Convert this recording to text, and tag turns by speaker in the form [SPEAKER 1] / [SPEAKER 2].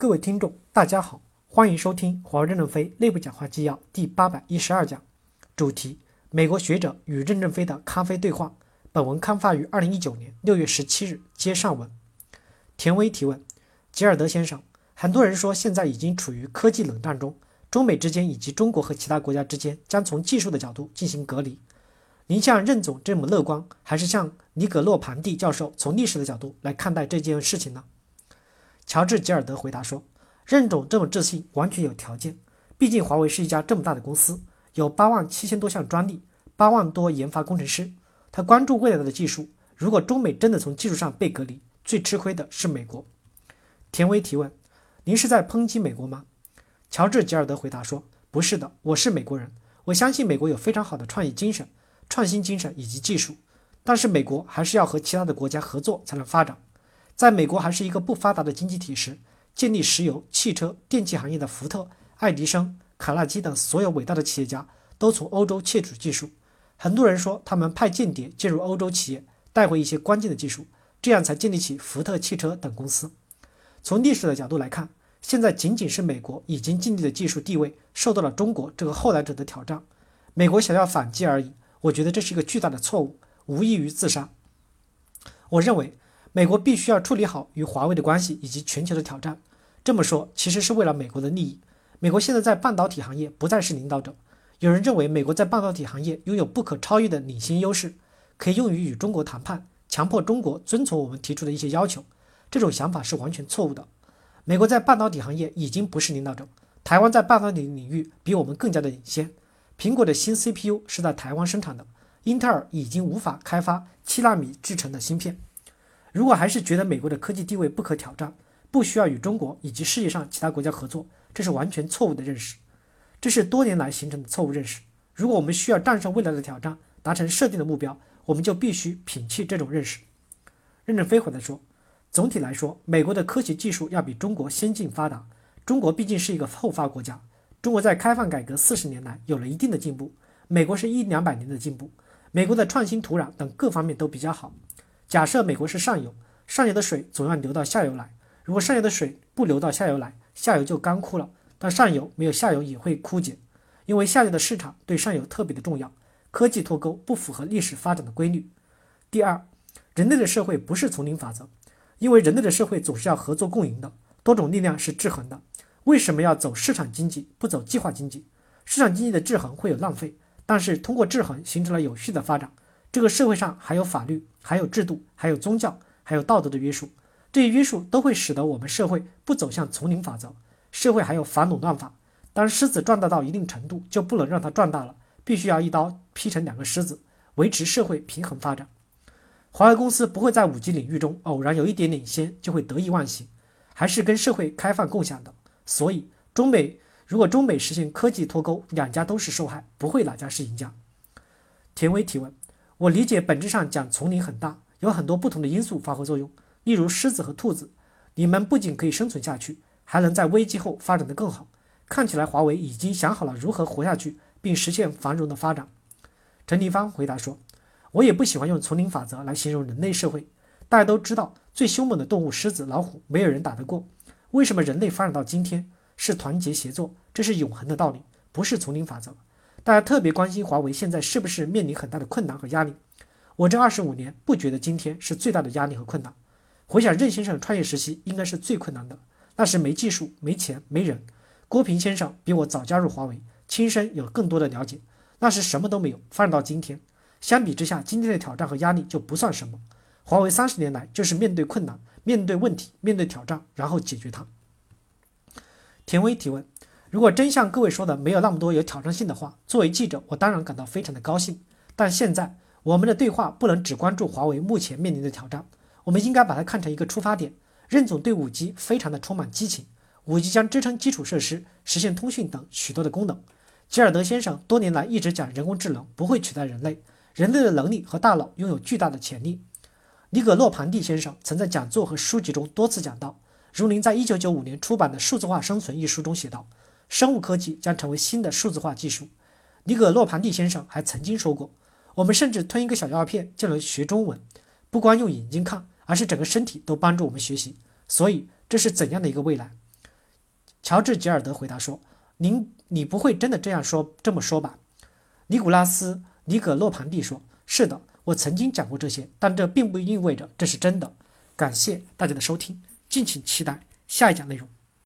[SPEAKER 1] 各位听众，大家好，欢迎收听华为任正非内部讲话纪要第八百一十二讲，主题：美国学者与任正非的咖啡对话。本文刊发于二零一九年六月十七日，接上文。田威提问：吉尔德先生，很多人说现在已经处于科技冷战中，中美之间以及中国和其他国家之间将从技术的角度进行隔离。您像任总这么乐观，还是像尼格洛庞蒂教授从历史的角度来看待这件事情呢？乔治·吉尔德回答说：“任总这么自信，完全有条件。毕竟华为是一家这么大的公司，有八万七千多项专利，八万多研发工程师。他关注未来的技术。如果中美真的从技术上被隔离，最吃亏的是美国。”田威提问：“您是在抨击美国吗？”乔治·吉尔德回答说：“不是的，我是美国人。我相信美国有非常好的创意精神、创新精神以及技术，但是美国还是要和其他的国家合作才能发展。”在美国还是一个不发达的经济体时，建立石油、汽车、电气行业的福特、爱迪生、卡耐基等所有伟大的企业家都从欧洲窃取技术。很多人说他们派间谍进入欧洲企业，带回一些关键的技术，这样才建立起福特汽车等公司。从历史的角度来看，现在仅仅是美国已经建立的技术地位受到了中国这个后来者的挑战，美国想要反击而已。我觉得这是一个巨大的错误，无异于自杀。我认为。美国必须要处理好与华为的关系以及全球的挑战。这么说其实是为了美国的利益。美国现在在半导体行业不再是领导者。有人认为美国在半导体行业拥有不可超越的领先优势，可以用于与中国谈判，强迫中国遵从我们提出的一些要求。这种想法是完全错误的。美国在半导体行业已经不是领导者。台湾在半导体领域比我们更加的领先。苹果的新 CPU 是在台湾生产的。英特尔已经无法开发七纳米制成的芯片。如果还是觉得美国的科技地位不可挑战，不需要与中国以及世界上其他国家合作，这是完全错误的认识。这是多年来形成的错误认识。如果我们需要战胜未来的挑战，达成设定的目标，我们就必须摒弃这种认识。任正非回答说：“总体来说，美国的科学技术要比中国先进发达。中国毕竟是一个后发国家。中国在开放改革四十年来有了一定的进步，美国是一两百年的进步。美国的创新土壤等各方面都比较好。”假设美国是上游，上游的水总要流到下游来。如果上游的水不流到下游来，下游就干枯了。但上游没有下游也会枯竭，因为下游的市场对上游特别的重要。科技脱钩不符合历史发展的规律。第二，人类的社会不是丛林法则，因为人类的社会总是要合作共赢的，多种力量是制衡的。为什么要走市场经济，不走计划经济？市场经济的制衡会有浪费，但是通过制衡形成了有序的发展。这个社会上还有法律，还有制度，还有宗教，还有道德的约束，这些约束都会使得我们社会不走向丛林法则。社会还有反垄断法，当狮子壮大到一定程度，就不能让它壮大了，必须要一刀劈成两个狮子，维持社会平衡发展。华为公司不会在五 G 领域中偶然有一点领先就会得意忘形，还是跟社会开放共享的。所以，中美如果中美实现科技脱钩，两家都是受害，不会哪家是赢家。田威提问。我理解，本质上讲，丛林很大，有很多不同的因素发挥作用。例如狮子和兔子，你们不仅可以生存下去，还能在危机后发展得更好。看起来华为已经想好了如何活下去，并实现繁荣的发展。陈立芳回答说：“我也不喜欢用丛林法则来形容人类社会。大家都知道，最凶猛的动物狮子、老虎，没有人打得过。为什么人类发展到今天是团结协作？这是永恒的道理，不是丛林法则。”大家特别关心华为现在是不是面临很大的困难和压力。我这二十五年不觉得今天是最大的压力和困难。回想任先生创业时期，应该是最困难的，那时没技术、没钱、没人。郭平先生比我早加入华为，亲身有更多的了解。那时什么都没有，发展到今天，相比之下，今天的挑战和压力就不算什么。华为三十年来就是面对困难、面对问题、面对挑战，然后解决它。田威提问。如果真像各位说的没有那么多有挑战性的话，作为记者，我当然感到非常的高兴。但现在我们的对话不能只关注华为目前面临的挑战，我们应该把它看成一个出发点。任总对五 G 非常的充满激情，五 G 将支撑基础设施，实现通讯等许多的功能。吉尔德先生多年来一直讲人工智能不会取代人类，人类的能力和大脑拥有巨大的潜力。尼格洛庞蒂先生曾在讲座和书籍中多次讲到，如您在一九九五年出版的《数字化生存》一书中写道。生物科技将成为新的数字化技术。尼葛洛庞蒂先生还曾经说过，我们甚至吞一个小药片就能学中文，不光用眼睛看，而是整个身体都帮助我们学习。所以这是怎样的一个未来？乔治·吉尔德回答说：您你不会真的这样说。这么说吧，尼古拉斯·尼葛洛庞蒂说是的，我曾经讲过这些，但这并不意味着这是真的。感谢大家的收听，敬请期待下一讲内容。